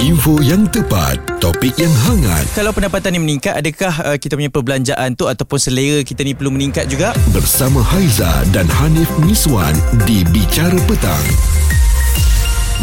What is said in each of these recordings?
Info yang tepat, topik yang hangat Kalau pendapatan ni meningkat, adakah uh, kita punya perbelanjaan tu ataupun selera kita ni perlu meningkat juga? bersama Haiza dan Hanif Miswan di Bicara Petang.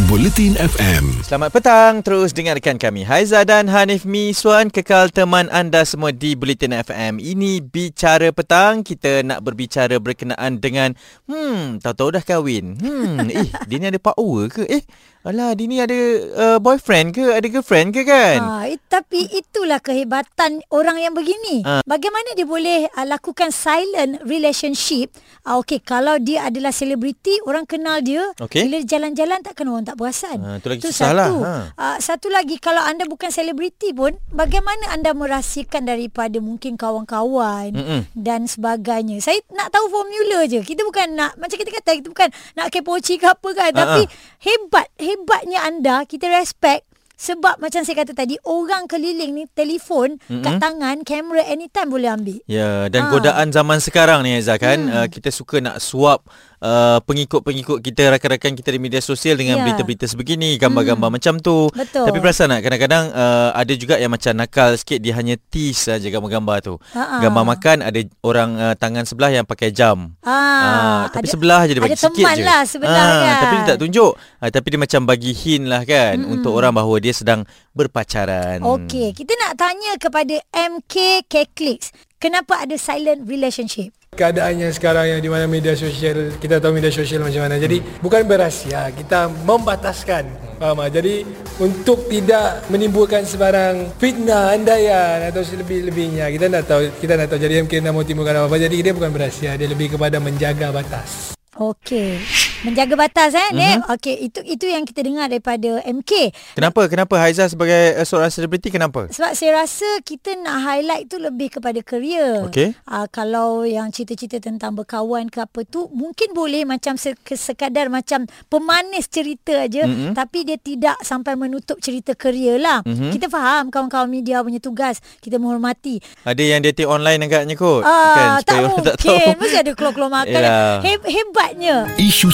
Bulletin FM. Selamat petang, terus dengarkan kami. Haiza dan Hanif Miswan, kekal teman anda semua di Bulletin FM. Ini Bicara Petang, kita nak berbicara berkenaan dengan, hmm, tahu-tahu dah kahwin. Hmm, eh, dia ni ada power ke? Eh, alah, dia ni ada uh, boyfriend ke? Ada girlfriend ke kan? Ha, it, tapi itulah kehebatan orang yang begini. Ah. Bagaimana dia boleh uh, lakukan silent relationship? Uh, Okey, kalau dia adalah selebriti, orang kenal dia. Okey. Bila dia jalan-jalan takkan orang tak perasan. Ah, tu lagi Itu susah lah. satu. Ha. Uh, satu lagi, kalau anda bukan selebriti pun, bagaimana anda merahsiakan daripada mungkin kawan-kawan Mm-mm. dan sebagainya. Saya nak tahu formula je. Kita bukan nak, macam kita kata, kita bukan nak kepoci ke apa kan. Ah, Tapi ah. hebat, hebatnya anda, kita respect. Sebab macam saya kata tadi, orang keliling ni telefon mm-hmm. kat tangan, kamera anytime boleh ambil. Ya, dan Ah. godaan zaman sekarang ni Aizah kan, hmm. uh, kita suka nak suap uh, pengikut-pengikut kita, rakan-rakan kita di media sosial dengan Ya. berita-berita sebegini, gambar-gambar macam tu. Betul. Tapi perasan tak kadang-kadang uh, ada juga yang macam nakal sikit dia hanya tease saja gambar-gambar tu. Ha-ha. Gambar makan ada orang uh, tangan sebelah yang pakai jam. Ah, Ah, tapi sebelah je dia bagi ada sikit teman je. lah sebelah Ah, kan. Tapi dia tak tunjuk. Ah, tapi dia macam bagi hint lah kan mm untuk orang bahawa dia sedang berpacaran. Okey, kita nak tanya kepada MK K-Clicks. Kenapa ada silent relationship? Keadaannya sekarang yang di mana media sosial kita tahu media sosial macam mana. Jadi bukan berahsia kita membataskan. Faham tak? jadi untuk tidak menimbulkan sebarang fitnah andaian atau selebih-lebihnya kita nak tahu kita nak tahu. Jadi mungkin nak mau timbulkan apa-apa. Jadi dia bukan berahsia dia lebih kepada menjaga batas. Okey. Menjaga batas eh, Mhm. mm-hmm. Okey, itu itu yang kita dengar daripada MK. Kenapa? Kenapa Haiza sebagai uh, seorang selebriti kenapa? Sebab saya rasa kita nak highlight tu lebih kepada kerja. Okey. Uh, kalau yang cerita-cerita tentang berkawan ke apa tu mungkin boleh macam se- sekadar macam pemanis cerita aja mm-hmm. tapi dia tidak sampai menutup cerita kerja lah. Mhm. Mm-hmm. Kita faham kawan-kawan media punya tugas. Kita menghormati. Ada yang dating online agaknya kot. Ah, tak supaya orang mungkin. Mesti ada keluar-keluar makan. Yelah. He- hebatnya. Isu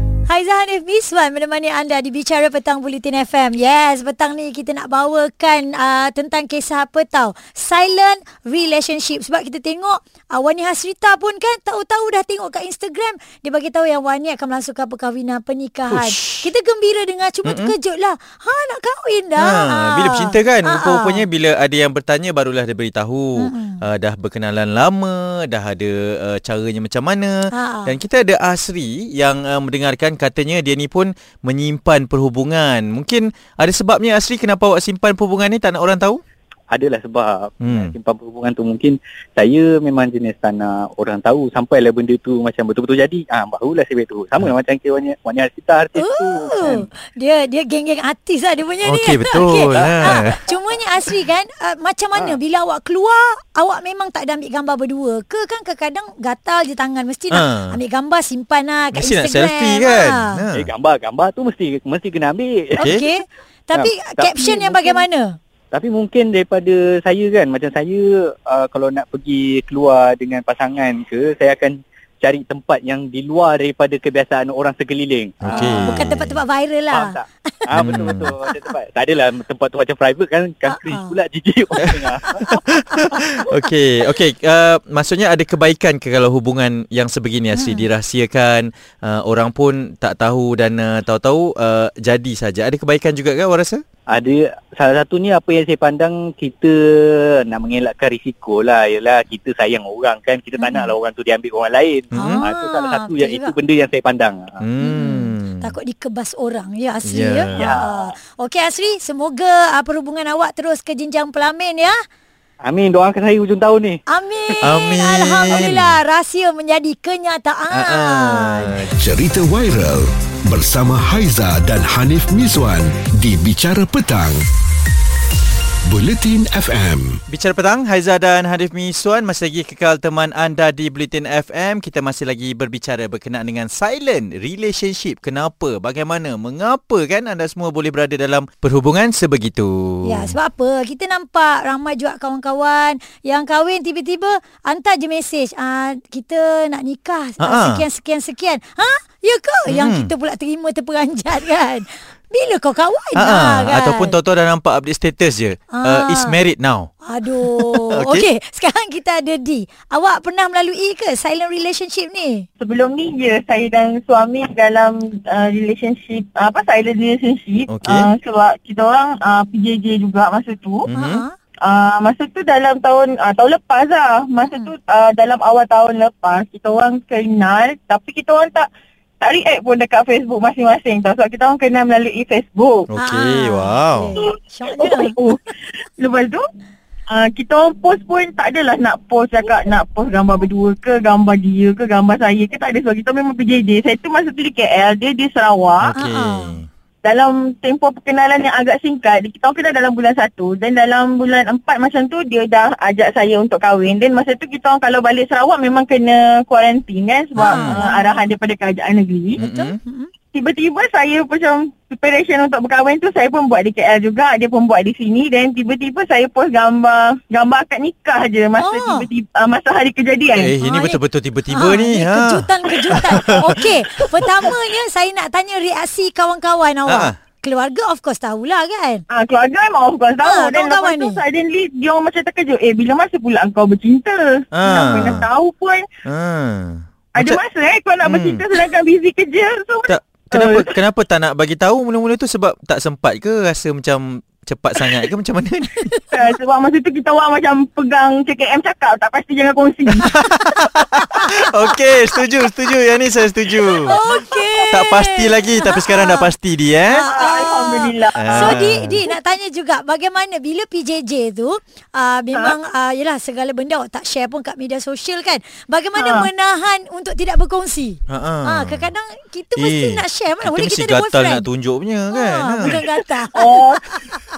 Haiza Hanif Miswan menemani anda di Bicara Petang Bulletin FM. Yes, petang ni kita nak bawakan uh, tentang kisah apa tahu. Silent relationship. Sebab kita tengok uh, Wani Hasrita pun kan tahu-tahu dah tengok kat Instagram. Dia bagi tahu yang Wani akan melangsungkan perkahwinan pernikahan. Ush. Kita gembira dengar cuma mm-hmm. terkejut lah. Ha nak kahwin dah. Ha, bila bercinta kan Ha, ha. Rupa-rupanya bila ada yang bertanya Barulah dia beritahu uh, Dah berkenalan lama Dah ada uh, caranya macam mana Ha. Dan kita ada Asri Yang uh, mendengarkan Katanya dia ni pun Menyimpan perhubungan. Mungkin ada sebabnya Asri Kenapa awak simpan perhubungan ni? Tak nak orang tahu adalah sebab Hmm. simpan perhubungan tu mungkin saya memang jenis tak nak orang tahu sampailah benda tu macam betul-betul jadi ah barulah saya beritahu sama hmm. macam kira Wani Wani Arsita artis tu kan. Oh, dia dia geng-geng artis lah dia punya ni. Okey, betul, ha. Ah, cumanya Asri kan uh, macam mana bila awak keluar awak memang tak ada ambil gambar berdua ke kan kadang-kadang gatal je tangan mesti nak Ha. ambil gambar simpan lah kat Mesti nak Instagram. selfie kan Ah. ha. eh gambar gambar tu mesti mesti kena ambil Okey. Okey. Tapi Ha, tapi caption yang mungkin- bagaimana? Tapi mungkin daripada saya kan macam saya uh, kalau nak pergi keluar dengan pasangan ke saya akan cari tempat yang di luar daripada kebiasaan orang sekeliling Okey. Ah, bukan tempat-tempat viral lah. Faham tak? Ah betul betul tempat. Tak adalah tempat tu macam private kan kan Ah, cringe ah. pula jijik orang tengah. Okey, okey. Uh, maksudnya ada kebaikan ke kalau hubungan yang sebegini Asri Hmm. dirahsiakan, uh, orang pun tak tahu dan uh, tahu-tahu uh, jadi saja. Ada kebaikan juga ke awak rasa? Ada salah satunya apa yang saya pandang kita nak mengelakkan risiko lah ialah kita sayang orang kan kita tak Hmm. naklah orang tu diambil orang lain. Hmm. Ha, itu salah satu betul yang juga. itu benda yang saya pandang. Ha. Hmm. Takut dikebas orang ya Asri Ya. ya. Ya. Ah. Okey Asri, semoga uh, perhubungan awak terus ke jenjang pelamin ya. Amin doakan saya hujung tahun ni. Amin. Amin. Alhamdulillah rahsia menjadi kenyataan. Ah, ah. Cerita viral bersama Haiza dan Hanif Miswan di Bicara Petang. Bulletin FM. Bicara petang, Haiza dan Hanif Miswan masih lagi kekal teman anda di Bulletin FM. Kita masih lagi berbicara berkenaan dengan silent relationship. Kenapa? Bagaimana? Mengapa kan anda semua boleh berada dalam perhubungan sebegitu? Ya, sebab apa? Kita nampak ramai juga kawan-kawan yang kahwin tiba-tiba hantar je mesej. Ah, kita nak nikah Ha-ha. uh, sekian-sekian-sekian. Ha? Ya ke? Hmm. Yang kita pula terima terperanjat kan? Bila kau kahwin? Ha, lah, kan? Ataupun tahu-tahu dah nampak update status je. Ah. Uh, is married now. Aduh. Okey. Okey, sekarang kita ada D. Awak pernah melalui ke silent relationship ni? sebelum ni je saya dan suami dalam uh, relationship uh, apa silent relationship Okey. uh, sebab kita orang uh, PJJ juga masa tu Mhm. Ha. uh, masa tu dalam tahun uh, tahun lepas lah masa tu uh, dalam awal tahun lepas kita orang kenal tapi kita orang tak tak react pun dekat Facebook masing-masing tau sebab kita orang kenal melalui Facebook Okey, Ah. wow. Okay. Syoknya. oh. Lepas tu uh, kita orang post pun tak adalah nak post cakap nak post gambar berdua ke gambar dia ke gambar saya ke tak ada sebab kita memang PJJ. Saya tu masa tu di KL, dia di Sarawak. Okey. Ah. Dalam tempoh perkenalan yang agak singkat, kita orang kenal dalam bulan 1 dan dalam bulan 4 macam tu dia dah ajak saya untuk kahwin. Dan masa tu kita orang kalau balik Sarawak memang kena kuarantin kan sebab Ah. uh, arahan daripada kerajaan negeri. Mm-mm. Mm-mm. Tiba-tiba saya macam preparation untuk berkahwin tu saya pun buat di KL juga, dia pun buat di sini dan tiba-tiba saya post gambar gambar akad nikah je masa Oh. tiba-tiba uh, masa hari kejadian. Eh, ini Ah, betul-betul tiba-tiba Ah, ni. Ha. Kejutan-kejutan. Okey, pertamanya saya nak tanya reaksi kawan-kawan awak. Ah. Keluarga of course tahulah kan. Ah, keluarga memang of course tahu Ah, dan lepas kawan-kawan tu ni. suddenly dia orang macam terkejut. Eh bila masa pula kau bercinta? Ah. Tak pernah tahu pun. Ha. Ada Macam- masa eh kau nak Hmm. bercinta sedangkan busy kerja. So Tak kenapa kenapa tak nak bagi tahu mula-mula tu sebab tak sempat ke rasa macam cepat sangat ke macam mana ni? uh, sebab masa tu kita orang macam pegang CKM cakap tak pasti jangan kongsi. Okey, setuju, setuju. Yang ni saya setuju. Okey. Tak pasti lagi tapi sekarang dah pasti dia eh. Ah. Alhamdulillah. So Ah. Di, Di nak tanya juga bagaimana bila PJJ tu uh, memang uh, yalah segala benda awak tak share pun kat media sosial kan. Bagaimana Ha. menahan untuk tidak berkongsi? Ha ah. Ha, kadang-kadang kita mesti nak share mana boleh mesti kita ada gatal boyfriend. nak tunjuk punya kan. Ha, bukan gatal. Oh.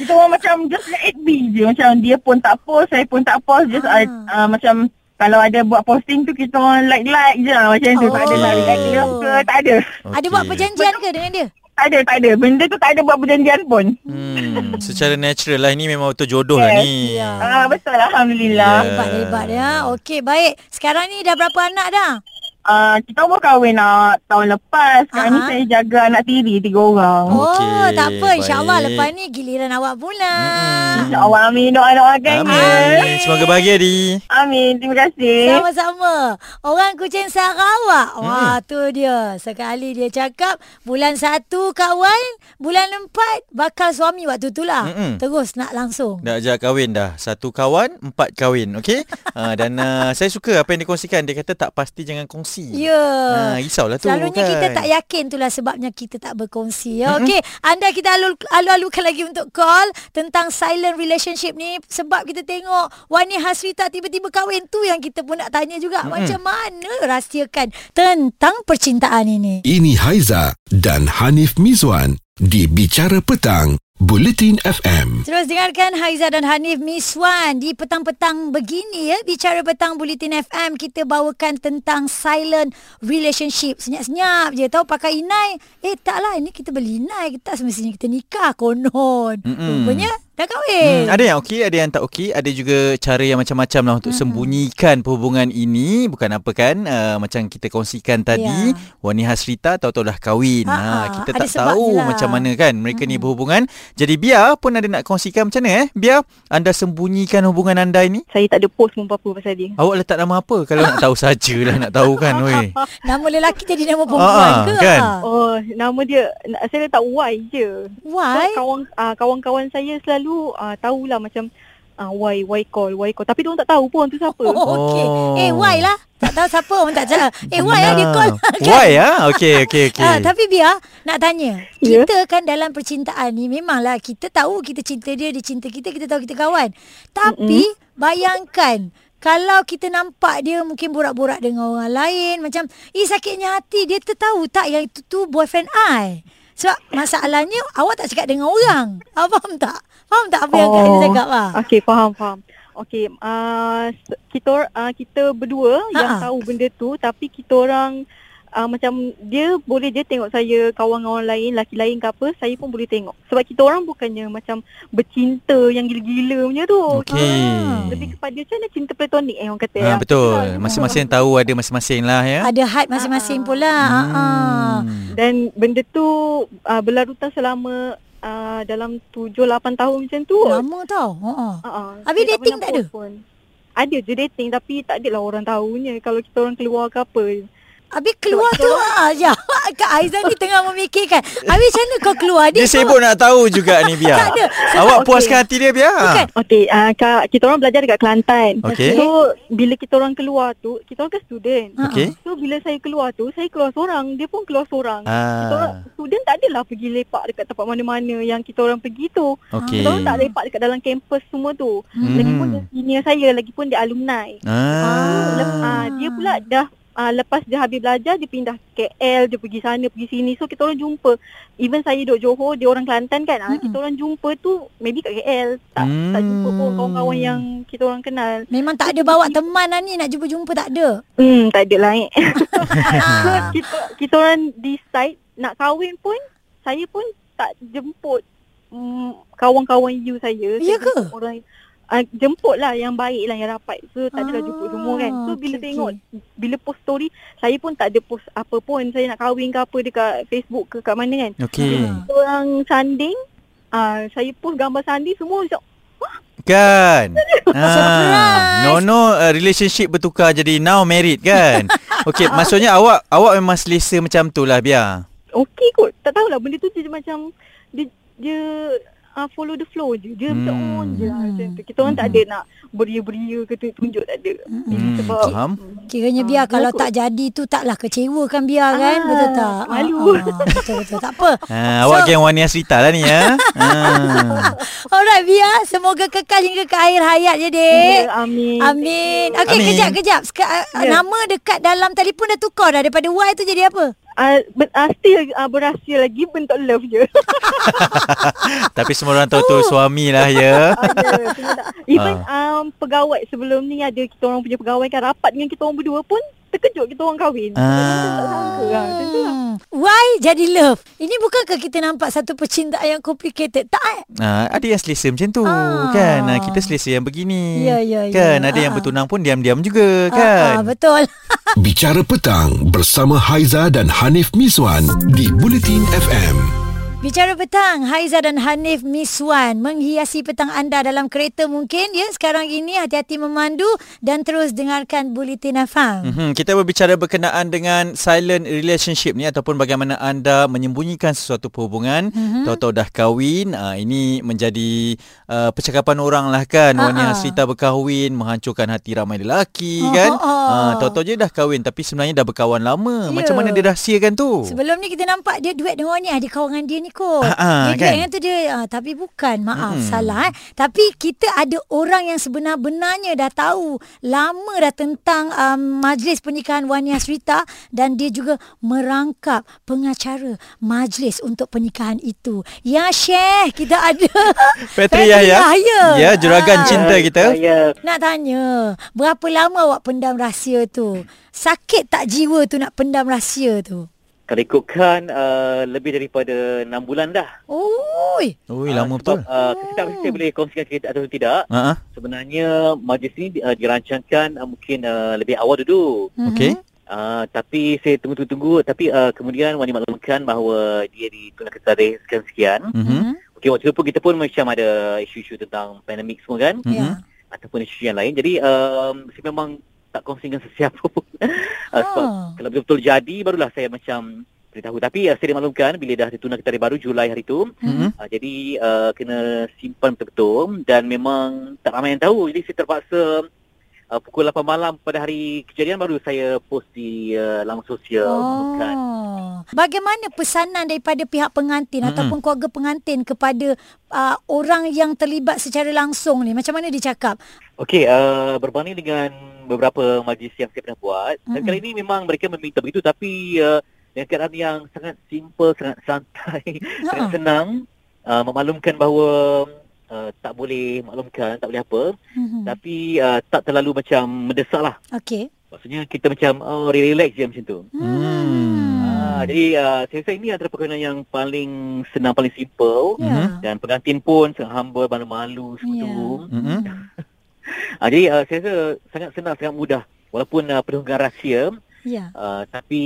Kita orang macam just let it be je. Macam dia pun tak post, saya pun tak post. Just Ah. uh, uh, macam kalau ada buat posting tu kita orang like-like je lah. Macam tu. Tak ada Oh. nak react dia ke. Tak ada. Ada buat perjanjian ke dengan dia? Tak ada, tak ada. Benda tu tak ada buat perjanjian pun. Hmm, secara natural lah ini memang betul jodoh lah Yes. ni. Ya. Ah betul Alhamdulillah. Hebat-hebat ya. Okey, baik. Sekarang ni dah berapa anak dah? Uh, kita orang kahwin nak tahun lepas. Sekarang ni Ah. saya jaga anak tiri tiga orang. Oh, Okey, tak apa. InsyaAllah lepas ni giliran awak pula. Mm-mm. InsyaAllah amin. Doa-doakan je. Amin. Semoga bahagia di. Amin. Terima kasih. Sama-sama. Orang Kuching Sarawak. Wah, tu dia. Sekali dia cakap bulan satu kawan, bulan empat bakal suami waktu tu lah. Mm-mm. Terus nak langsung. Dah ajak kahwin dah. Satu kawan, empat kahwin. Okey? uh, dan uh, saya suka apa yang dikongsikan. Dia kata tak pasti jangan kongsi. Ya. Ah, risaulah tu Selalunya kan. kita tak yakin itulah sebabnya kita tak berkongsi. Ya. Okey, anda kita alu- alu-alukan lagi untuk call tentang silent relationship ni sebab kita tengok Wani Hasrita tiba-tiba kahwin tu yang kita pun nak tanya juga Mm-mm. macam mana rahsiakan tentang percintaan ini. Ini Haiza dan Hanif Mizwan di Bicara Petang, Bulletin FM. Terus dengarkan Haiza dan Hanif Miswan di petang-petang begini ya. Bicara petang Bulletin FM kita bawakan tentang silent relationship. Senyap-senyap je tahu pakai inai. Eh taklah ini kita beli inai. Tak semestinya kita nikah konon. Mm-mm. Rupanya dah kahwin. Hmm, ada yang okey, ada yang tak okey, ada juga cara yang macam-macam lah untuk sembunyikan perhubungan ini. Bukan apa kan, uh, macam kita kongsikan tadi, Ya. Wani Hasrita tahu-tahu dah kahwin. Ha, Ha, ha, kita ada tak tahu lah. macam mana kan mereka ni berhubungan. Jadi biar pun ada nak kongsikan macam mana eh? Biar anda sembunyikan hubungan anda ini. Saya tak ada post pun apa-apa pasal dia. Awak letak nama apa? Kalau nak tahu sajalah nak tahu kan, weh. Nama lelaki jadi nama perempuan Ah, ke? kan? Oh, nama dia na- saya letak Y je. Why? So, kawan uh, kawan-kawan saya selalu uh, tahulah macam uh, Y Y call, Y call. Tapi dia orang tak tahu pun tu siapa. Oh, okey. Oh. Eh, why lah? Tak tahu siapa orang tak cakap. Eh, why lah dia call? Why ah? Okey, okey, okey. Ah, tapi biar nak tanya. Ya. Kita kan dalam percintaan ni memanglah kita tahu kita cinta dia, dia cinta kita, kita tahu kita kawan. Tapi mm-hmm. bayangkan kalau kita nampak dia mungkin borak-borak dengan orang lain macam eh sakitnya hati dia tertahu tak yang itu tu boyfriend I. Sebab masalahnya awak tak cakap dengan orang. Awak faham tak? Faham tak apa yang Kak Aizah cakap lah? Okey, faham, faham. Okey, uh, kita uh, kita berdua Ha-ha. yang tahu benda tu tapi kita orang uh, macam dia boleh je tengok saya kawan orang lain, laki lain ke apa, saya pun boleh tengok. Sebab kita orang bukannya macam bercinta yang gila-gila punya tu. Okey. Ah, Lebih kepada macam mana cinta platonik eh orang kata. Ha, betul. Ah, Masing-masing tahu ada masing-masing lah ya. Ada had masing-masing Ah. pula. Hmm. Dan benda tu uh, berlarutan selama uh, dalam 7-8 tahun macam tu. Lama tau. Ha. Uh-uh. Habis Saya dating pernah tak ada? Pun. Ada je dating tapi tak adalah orang tahunya kalau kita orang keluar ke apa. Habis keluar tu ya. Kak Aizah ni tengah memikirkan. Habis macam mana kau keluar? Dia sibuk nak tahu juga ni Bia. Tak ada. Awak Okey. puaskan hati dia Bia. Bukan. Okey, uh, kak, kita orang belajar dekat Kelantan. Okey. So, bila kita orang keluar tu, kita orang kan student. Okey. So, bila saya keluar tu, saya keluar seorang. Dia pun keluar seorang. Kita orang, Ah. student tak adalah pergi lepak dekat tempat mana-mana yang kita orang pergi tu. Okey. Kita orang tak lepak dekat dalam kampus semua tu. Mhm. Lagipun dia senior saya, lagipun dia alumni. Ah. Lep, ah, dia pula dah ah, lepas dia habis belajar dia pindah KL, dia pergi sana, pergi sini. So kita orang jumpa. Even saya duduk Johor, dia orang Kelantan kan. Mm-mm. kita orang jumpa tu maybe kat KL. Tak tak jumpa pun Hmm. kawan-kawan yang kita orang kenal. Memang tak ada bawa teman lah ni nak jumpa-jumpa tak ada. Hmm, tak ada lah eh. so, kita kita orang decide nak kahwin pun saya pun tak jemput mm, kawan-kawan you saya. Ya ke? Orang uh, jemput lah yang baik lah yang rapat. So tak adalah Ah, jemput semua kan. So bila okey, tengok bila post story saya pun tak ada post apa pun saya nak kahwin ke apa dekat Facebook ke kat mana kan. Okey. Kita orang sanding uh, saya post gambar sanding semua macam Kan. Ah, no no uh, relationship bertukar jadi now married kan. Okey, maksudnya awak awak memang selesa macam tu lah Bia. okey kot. Tak tahulah benda tu dia macam dia dia uh, follow the flow je. Dia Hmm. macam on je lah macam tu. Kita orang tak ada nak beria-beria ke tu- tunjuk tak ada. Hmm, Sebab faham. Kiranya biar kalau bagus. tak jadi tu taklah kecewakan biar kan. Ah, Betul tak? malu. Ah, ah, betul betul. Tak apa. Ha, awak So- geng Wani Asrita lah ni ya. Ha. Alright Bia, semoga kekal hingga ke akhir hayat je dek. Ya, amin. Amin. Okey, Amin. kejap kejap. Seka, uh, Ya. Nama dekat dalam telefon dah tukar dah daripada Y tu jadi apa? Uh, uh, still uh, berahsia lagi bentuk love je. Tapi semua orang tahu tu suami lah ya. ada. Even um, pegawai sebelum ni ada kita orang punya pegawai kan rapat dengan kita orang berdua pun terkejut kita orang kahwin. Ah. Kita tak sangka lah. Macam tu lah. Hmm. Why jadi love? Ini bukankah kita nampak satu percintaan yang complicated? Tak eh? Ha, ada yang selesa macam tu Ah. kan. Ha, kita selesa yang begini. Ya, ya, ya. Kan ada yang Ah, ah. bertunang pun diam-diam juga Ah, kan. ah, betul. Bicara petang bersama Haiza dan Hanif Miswan di Bulletin FM. Bicara petang, Haiza dan Hanif Miswan menghiasi petang anda dalam kereta mungkin ya. Sekarang ini hati-hati memandu dan terus dengarkan Bulletin FM. Mm-hmm. Kita berbicara berkenaan dengan silent relationship ni ataupun bagaimana anda menyembunyikan sesuatu perhubungan, mm-hmm. tahu-tahu dah kahwin. Uh, ini menjadi uh, percakapan orang lah kan. Ah, Uh-uh. ah. Wanita cerita berkahwin menghancurkan hati ramai lelaki Oh, kan. oh, oh. Uh, tahu-tahu je dah kahwin tapi sebenarnya dah berkawan lama. Ya. Macam mana dia rahsiakan tu? Sebelum ni kita nampak dia duet dengan ni, ada kawan dia ni kot. Ah, ah, dia duet kan? tu dia, ah, tapi bukan, maaf Mm-mm. salah eh. Tapi kita ada orang yang sebenar-benarnya dah tahu lama dah tentang um, majlis pernikahan Wani Asrita dan dia juga merangkap pengacara majlis untuk pernikahan itu. Ya Syekh, kita ada Petri Yahya. Yahya. Ya, juragan Ah. cinta kita. Saya Nak tanya, berapa lama awak pendam rahsia tu? Sakit tak jiwa tu nak pendam rahsia tu? Kalau ikutkan uh, lebih daripada 6 bulan dah. Oi. Ui, Ah, lama sebab, betul. Uh, saya tak boleh kongsikan cerita atau tidak. Ah. Sebenarnya majlis ini uh, dirancangkan uh, mungkin uh, lebih awal dulu. Okey. Uh, tapi saya tunggu-tunggu tapi uh, kemudian Wani maklumkan bahawa dia ditunangkan tarikh sekian-sekian. Mhm. Okey waktu itu pun kita pun macam ada isu-isu tentang pandemik semua kan Mhm. Ya. ataupun isu yang lain. Jadi um, saya memang tak kongsi dengan sesiapa pun. uh, sebab kalau betul-betul jadi barulah saya macam beritahu. Tapi uh, saya dimaklumkan bila dah ditunangkan tarikh baru Julai hari itu. Mhm. Uh, jadi uh, kena simpan betul-betul dan memang tak ramai yang tahu. Jadi saya terpaksa uh, pukul 8 malam pada hari kejadian baru saya post di uh, laman sosial. Bukan. Oh. Bagaimana pesanan daripada pihak pengantin Mm-mm. ataupun keluarga pengantin kepada uh, orang yang terlibat secara langsung ni? Macam mana dia cakap? Okey, uh, berbanding dengan beberapa majlis yang saya pernah buat, dan Mm-mm. kali ini memang mereka meminta begitu tapi uh, dengan keadaan yang sangat simple, sangat santai, sangat senang uh, memaklumkan bahawa uh, tak boleh maklumkan, tak boleh apa. Mhm. Tapi uh, tak terlalu macam mendesak lah. Okey. Maksudnya kita macam oh, relax je macam tu. Hmm. Ah, jadi uh, saya rasa ini antara perkara yang paling senang, paling simple. Ya. Dan pengantin pun sangat humble, malu-malu semua Ya. tu. Ah, jadi uh, saya rasa sangat senang, sangat mudah. Walaupun uh, penuh dengan rahsia, Ya. uh, tapi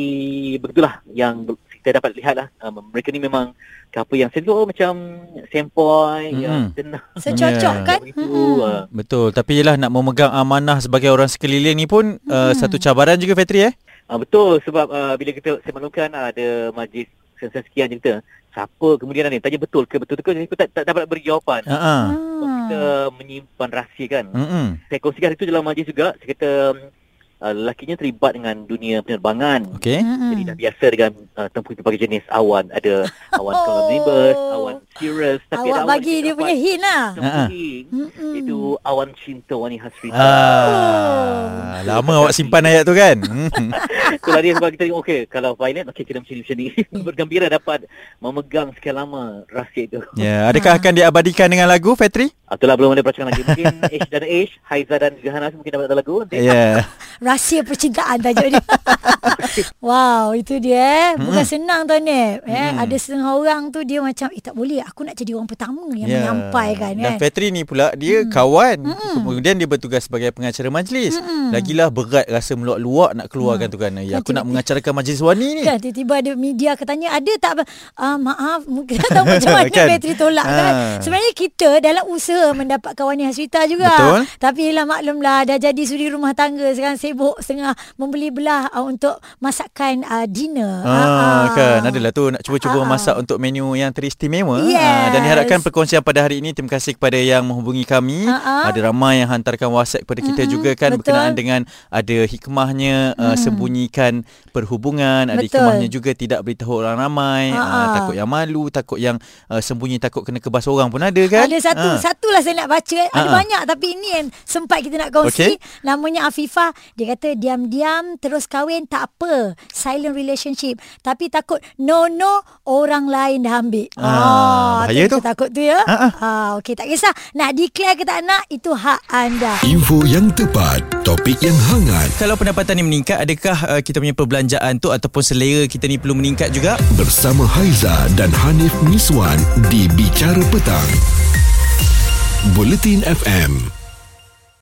begitulah yang kita dapat lihat lah. Uh, mereka ni memang couple yang saya oh, macam sempoi, Mm-mm. yang tenang. Secocok Ya. kan? Begitu. Mm-mm. Uh, Betul. Tapi yelah nak memegang amanah sebagai orang sekeliling ni pun uh, satu cabaran juga Fetri eh. uh, betul sebab uh, bila kita saya maklumkan uh, ada majlis sekian-sekian je kita. Siapa kemudian ni tanya betul ke betul ke aku tak, tak dapat beri jawapan. Ah. So, kita menyimpan rahsia kan. Hmm. Saya kongsikan itu dalam majlis juga. Saya kata uh, lelakinya terlibat dengan dunia penerbangan. Okey. Mm-mm. Jadi dah biasa dengan uh, tempuh berbagai jenis awan. Ada awan Oh. cumulonimbus, awan cirrus. Tapi Awak ada awan bagi dia dapat punya hint lah. tempuhi. Mm-mm. Itu awan cinta wani hasrita. Ah, lama awak simpan ayat tu kan? Hmm. Itulah dia sebab kita tengok, okey, kalau violet, okey, kita macam ni, macam ni. Bergembira dapat memegang sekian lama rahsia itu. ya, adakah akan diabadikan dengan lagu Fetri? Ah, Itulah belum ada perancangan lagi. Mungkin Ish dan Ish, Haiza dan juga Hanas mungkin dapat ada lagu. Nanti. Ya. Rahsia percintaan tajuk dia. wow, itu dia. eh. Bukan senang tau ni. Eh, ada setengah orang tu dia macam, eh tak boleh. Aku nak jadi orang pertama yang Ya. menyampaikan Dan kan. Fetri ni pula dia kawan. Kemudian dia bertugas sebagai pengacara majlis. Lagilah berat rasa meluak-luak nak keluarkan tu kan. Ya, aku nak mengacarakan majlis wani ni. Kan tiba-tiba ada media akan tanya ada tak uh, maaf mungkin tak tahu macam mana Kan? kan? Petri tolak kan. Ha. Sebenarnya kita dalam usaha mendapatkan Wani Hasrita juga. Betul. Tapi lah maklumlah dah jadi suri rumah tangga sekarang sibuk setengah membeli belah uh, untuk masakan uh, dinner. Ah, Ah. kan adalah tu nak cuba-cuba Ah, ah. masak untuk menu yang teristimewa Yes. Ah, dan diharapkan perkongsian pada hari ini terima kasih kepada yang menghubungi kami Ah, ah. ada ramai yang hantarkan WhatsApp kepada kita juga kan betul. berkenaan dengan ada hikmahnya uh, sembunyikan perhubungan ada Betul. hikmahnya juga tidak beritahu orang ramai Ah, ah, ah. takut yang malu takut yang uh, sembunyi takut kena kebas orang pun ada kan Ada satu Ah. Satulah saya nak baca eh. Ada Ah, ah. banyak Tapi ini yang Sempat kita nak kongsi Okey. Namanya Afifah Dia kata diam-diam Terus kahwin Tak apa Silent relationship Tapi takut No no Orang lain dah ambil Ah, bahaya kita tu. takut tu ya Ah, ah. ah, Okey tak kisah Nak declare ke tak nak Itu hak anda Info yang tepat, topik yang hangat kalau pendapatan ni meningkat adakah uh, kita punya perbelanjaan tu ataupun selera kita ni perlu meningkat juga bersama Haiza dan Hanif Miswan di Bicara Petang. Buletin FM.